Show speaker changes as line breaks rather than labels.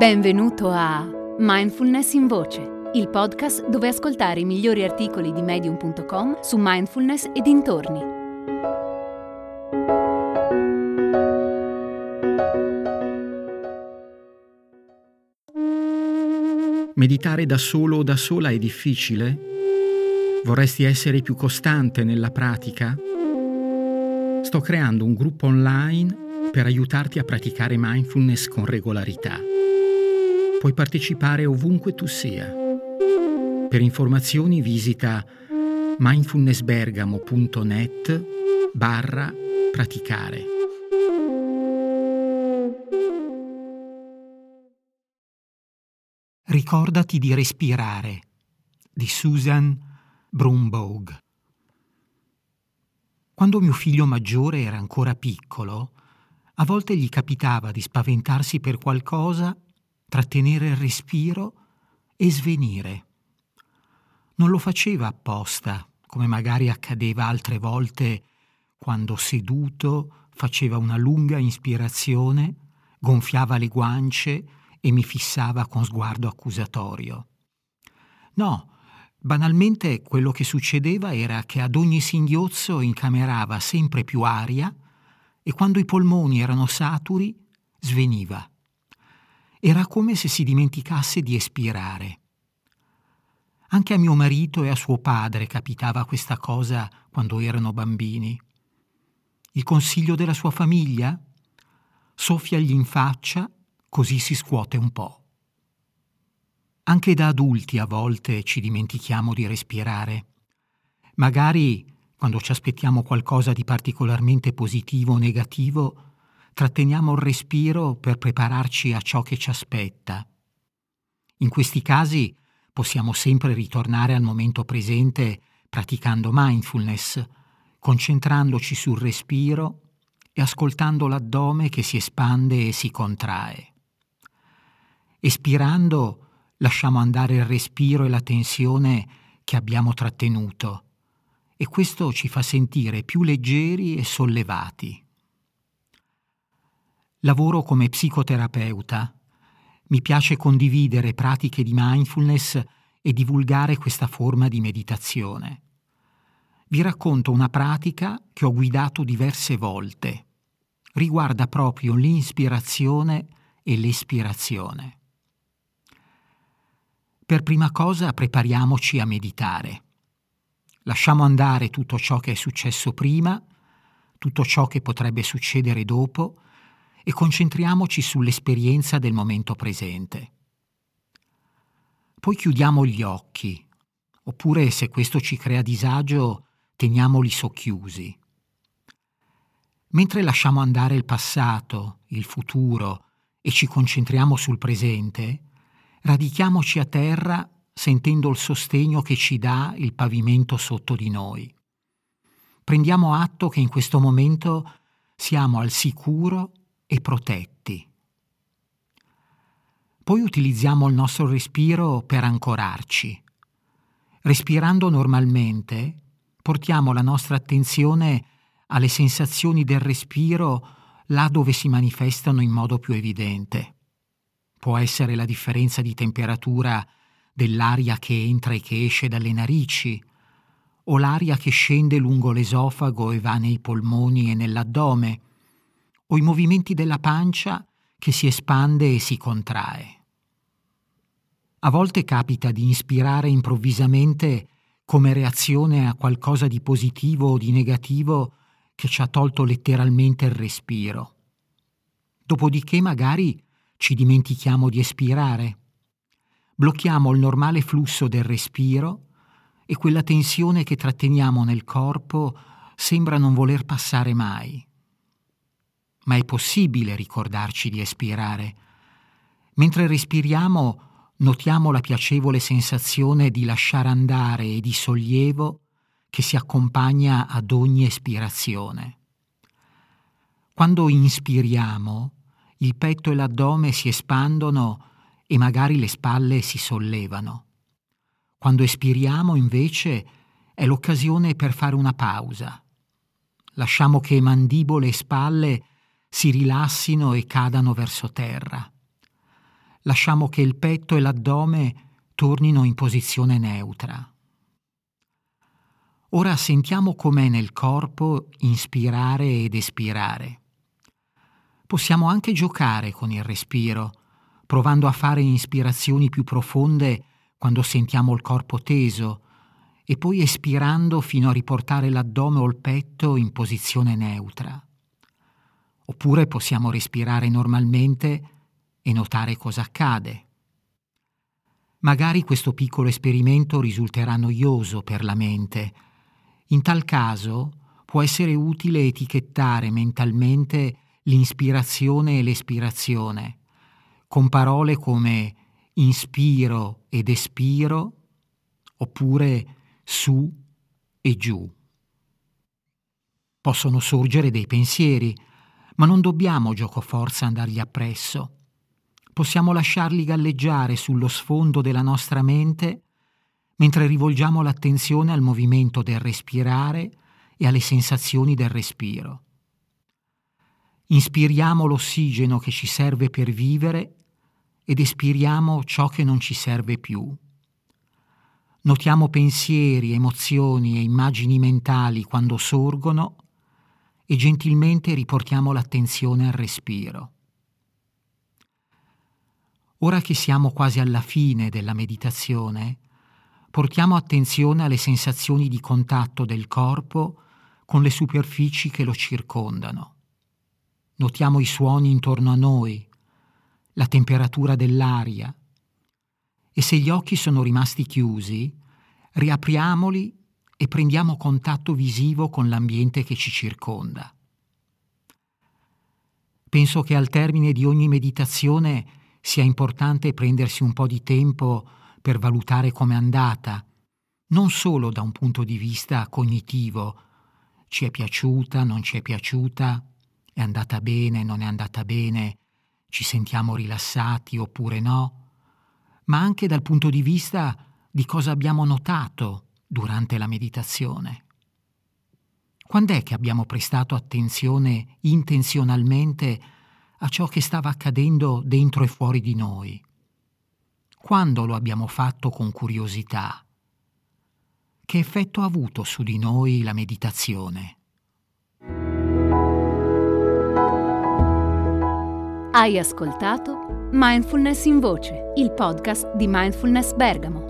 Benvenuto a Mindfulness in Voce, il podcast dove ascoltare i migliori articoli di medium.com su mindfulness e dintorni.
Meditare da solo o da sola è difficile? Vorresti essere più costante nella pratica? Sto creando un gruppo online per aiutarti a praticare mindfulness con regolarità. Puoi partecipare ovunque tu sia. Per informazioni visita mindfulnessbergamo.net barra praticare. Ricordati di respirare di Susan Brumbaugh. Quando mio figlio maggiore era ancora piccolo, a volte gli capitava di spaventarsi per qualcosa trattenere il respiro e svenire. Non lo faceva apposta, come magari accadeva altre volte quando seduto faceva una lunga ispirazione, gonfiava le guance e mi fissava con sguardo accusatorio. No, banalmente quello che succedeva era che ad ogni singhiozzo incamerava sempre più aria e quando i polmoni erano saturi sveniva. Era come se si dimenticasse di espirare. Anche a mio marito e a suo padre capitava questa cosa quando erano bambini. Il consiglio della sua famiglia? Soffiagli in faccia, così si scuote un po'. Anche da adulti a volte ci dimentichiamo di respirare. Magari, quando ci aspettiamo qualcosa di particolarmente positivo o negativo, tratteniamo il respiro per prepararci a ciò che ci aspetta. In questi casi possiamo sempre ritornare al momento presente praticando mindfulness, concentrandoci sul respiro e ascoltando l'addome che si espande e si contrae. Espirando lasciamo andare il respiro e la tensione che abbiamo trattenuto e questo ci fa sentire più leggeri e sollevati. Lavoro come psicoterapeuta. Mi piace condividere pratiche di mindfulness e divulgare questa forma di meditazione. Vi racconto una pratica che ho guidato diverse volte. Riguarda proprio l'inspirazione e l'espirazione. Per prima cosa prepariamoci a meditare. Lasciamo andare tutto ciò che è successo prima, tutto ciò che potrebbe succedere dopo e concentriamoci sull'esperienza del momento presente. Poi chiudiamo gli occhi, oppure se questo ci crea disagio, teniamoli socchiusi. Mentre lasciamo andare il passato, il futuro e ci concentriamo sul presente, radichiamoci a terra sentendo il sostegno che ci dà il pavimento sotto di noi. Prendiamo atto che in questo momento siamo al sicuro e protetti. Poi utilizziamo il nostro respiro per ancorarci. Respirando normalmente, portiamo la nostra attenzione alle sensazioni del respiro là dove si manifestano in modo più evidente. Può essere la differenza di temperatura dell'aria che entra e che esce dalle narici, o l'aria che scende lungo l'esofago e va nei polmoni e nell'addome, o i movimenti della pancia che si espande e si contrae. A volte capita di inspirare improvvisamente come reazione a qualcosa di positivo o di negativo che ci ha tolto letteralmente il respiro. Dopodiché magari ci dimentichiamo di espirare. Blocchiamo il normale flusso del respiro e quella tensione che tratteniamo nel corpo sembra non voler passare mai ma è possibile ricordarci di espirare. Mentre respiriamo notiamo la piacevole sensazione di lasciare andare e di sollievo che si accompagna ad ogni espirazione. Quando inspiriamo, il petto e l'addome si espandono e magari le spalle si sollevano. Quando espiriamo, invece, è l'occasione per fare una pausa. Lasciamo che mandibole e spalle si rilassino e cadano verso terra. lasciamo che il petto e l'addome tornino in posizione neutra. Ora sentiamo com'è nel corpo inspirare ed espirare. Possiamo anche giocare con il respiro, provando a fare ispirazioni più profonde quando sentiamo il corpo teso e poi espirando fino a riportare l'addome o il petto in posizione neutra. Oppure possiamo respirare normalmente e notare cosa accade. Magari questo piccolo esperimento risulterà noioso per la mente, in tal caso può essere utile etichettare mentalmente l'inspirazione e l'espirazione, con parole come inspiro ed espiro, oppure su e giù. Possono sorgere dei pensieri, ma non dobbiamo giocoforza andargli appresso. Possiamo lasciarli galleggiare sullo sfondo della nostra mente mentre rivolgiamo l'attenzione al movimento del respirare e alle sensazioni del respiro. Inspiriamo l'ossigeno che ci serve per vivere ed espiriamo ciò che non ci serve più. Notiamo pensieri, emozioni e immagini mentali quando sorgono e gentilmente riportiamo l'attenzione al respiro. Ora che siamo quasi alla fine della meditazione, portiamo attenzione alle sensazioni di contatto del corpo con le superfici che lo circondano. Notiamo i suoni intorno a noi, la temperatura dell'aria e se gli occhi sono rimasti chiusi, riapriamoli e prendiamo contatto visivo con l'ambiente che ci circonda. Penso che al termine di ogni meditazione sia importante prendersi un po' di tempo per valutare com'è andata, non solo da un punto di vista cognitivo, ci è piaciuta, non ci è piaciuta, è andata bene, non è andata bene, ci sentiamo rilassati oppure no, ma anche dal punto di vista di cosa abbiamo notato durante la meditazione. Quando è che abbiamo prestato attenzione intenzionalmente a ciò che stava accadendo dentro e fuori di noi? Quando lo abbiamo fatto con curiosità? Che effetto ha avuto su di noi la meditazione?
Hai ascoltato Mindfulness in Voce, il podcast di Mindfulness Bergamo,